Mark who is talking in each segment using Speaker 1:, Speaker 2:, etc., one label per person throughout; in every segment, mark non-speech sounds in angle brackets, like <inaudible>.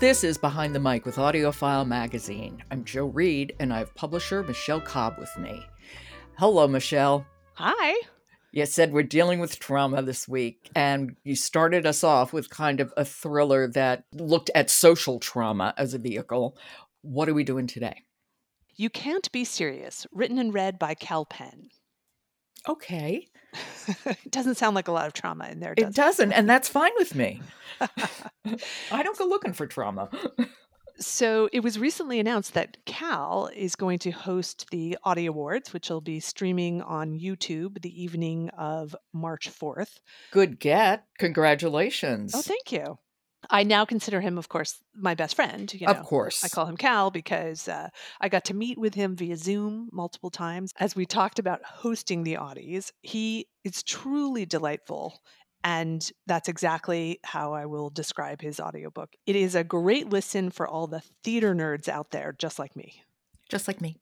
Speaker 1: This is Behind the Mic with AudioFile Magazine. I'm Joe Reed, and I have publisher Michelle Cobb with me. Hello, Michelle.
Speaker 2: Hi.
Speaker 1: You said we're dealing with trauma this week, and you started us off with kind of a thriller that looked at social trauma as a vehicle. What are we doing today?
Speaker 2: You Can't Be Serious, written and read by Kal Penn.
Speaker 1: Okay. <laughs>
Speaker 2: it doesn't sound like a lot of trauma in there, does
Speaker 1: it? doesn't, and that's fine with me. <laughs> <laughs> I don't go looking for trauma.
Speaker 2: so it was recently announced that Kal is going to host the Audie Awards, which will be streaming on YouTube the evening of March 4th.
Speaker 1: Good get. Congratulations.
Speaker 2: Oh, thank you. I now consider him, of course, my best friend. You know,
Speaker 1: of course.
Speaker 2: I call him Kal because uh, I got to meet with him via Zoom multiple times as we talked about hosting the Audies. He is truly delightful. And that's exactly how I will describe his audiobook. It is a great listen for all the theater nerds out there, just like me.
Speaker 1: Just like me.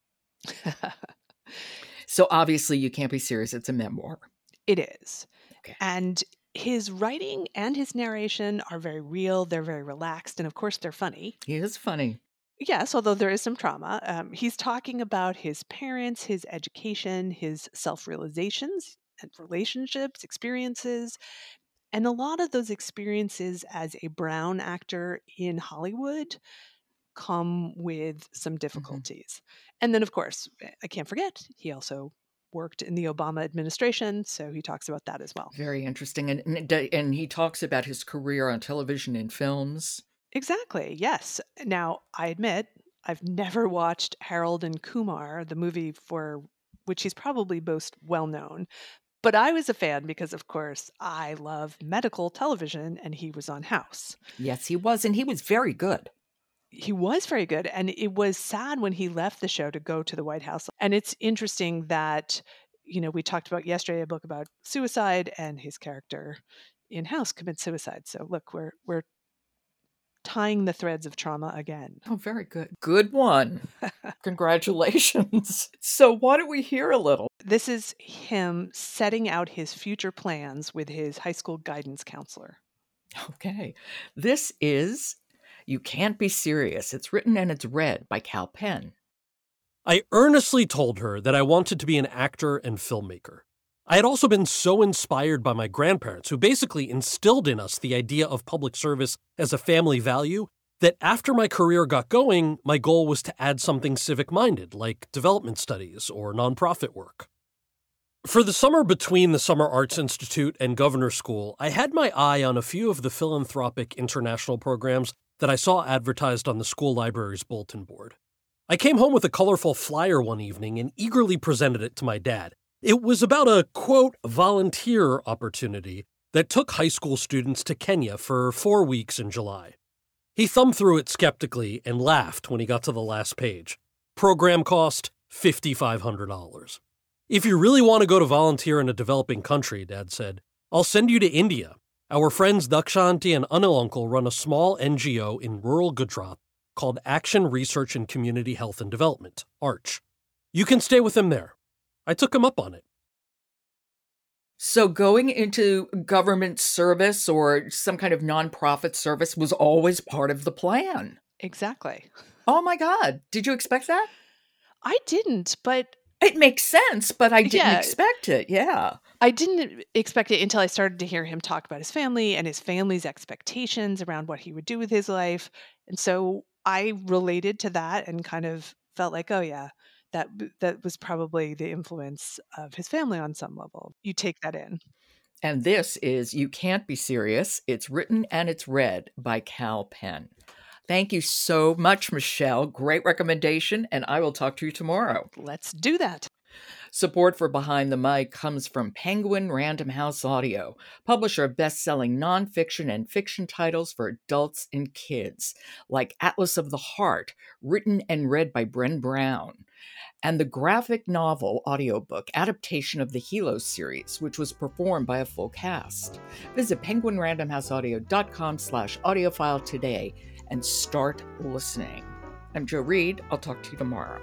Speaker 1: <laughs> so obviously, you can't be serious. It's a memoir.
Speaker 2: It is. Okay. And his writing and his narration are very real. They're very relaxed. And of course, they're funny.
Speaker 1: He is funny.
Speaker 2: Yes, although there is some trauma. Um, he's talking about his parents, his education, his self realizations and relationships, experiences. And a lot of those experiences as a brown actor in Hollywood come with some mm-hmm. difficulties. Mm-hmm. And then, of course, I can't forget, he also worked in the Obama administration, so he talks about that as well.
Speaker 1: Very interesting, and and, and he talks about his career on television and films.
Speaker 2: Exactly. Yes. Now I admit I've never watched Harold and Kumar, the movie for which he's probably most well known. But I was a fan because, of course, I love medical television, and he was on House.
Speaker 1: Yes, he was, and he was very good
Speaker 2: he was very good and it was sad when he left the show to go to the white house and it's interesting that you know we talked about yesterday a book about suicide and his character in house commits suicide so look we're we're tying the threads of trauma again.
Speaker 1: Oh very good. Good one. <laughs> Congratulations. So why don't we hear a little?
Speaker 2: This is him setting out his future plans with his high school guidance counselor.
Speaker 1: Okay. This is you Can't Be Serious. It's written and it's read by Kal Penn.
Speaker 3: I earnestly told her that I wanted to be an actor and filmmaker. I had also been so inspired by my grandparents, who basically instilled in us the idea of public service as a family value, that after my career got going, my goal was to add something civic minded, like development studies or nonprofit work. For the summer between the Summer Arts Institute and Governor School, I had my eye on a few of the philanthropic international programs that I saw advertised on the school library's bulletin board. I came home with a colorful flyer one evening and eagerly presented it to my dad. It was about a, quote, volunteer opportunity that took high school students to Kenya for four weeks in July. He thumbed through it skeptically and laughed when he got to the last page. Program cost $5,500. If you really want to go to volunteer in a developing country, Dad said, I'll send you to India. Our friends Dakshanti and Anil Uncle run a small NGO in rural Gujarat called Action Research and Community Health and Development, ARCH. You can stay with them there. I took him up on it.
Speaker 1: So, going into government service or some kind of nonprofit service was always part of the plan.
Speaker 2: Exactly.
Speaker 1: Oh my God. Did you expect that?
Speaker 2: I didn't, but.
Speaker 1: It makes sense, but I didn't yeah. expect it. Yeah.
Speaker 2: I didn't expect it until I started to hear him talk about his family and his family's expectations around what he would do with his life. And so I related to that and kind of felt like, oh yeah, that that was probably the influence of his family on some level. You take that in.
Speaker 1: And this is You Can't Be Serious. It's written and it's read by Kal Penn. Thank you so much, Michelle. Great recommendation, and I will talk to you tomorrow.
Speaker 2: Let's do that.
Speaker 1: Support for Behind the Mic comes from Penguin Random House Audio, publisher of best selling nonfiction and fiction titles for adults and kids, like Atlas of the Heart, written and read by Brené Brown, and the graphic novel audiobook adaptation of the Hilo series, which was performed by a full cast. Visit penguinrandomhouseaudio.com slash audiofile today and start listening. I'm Joe Reed. I'll talk to you tomorrow.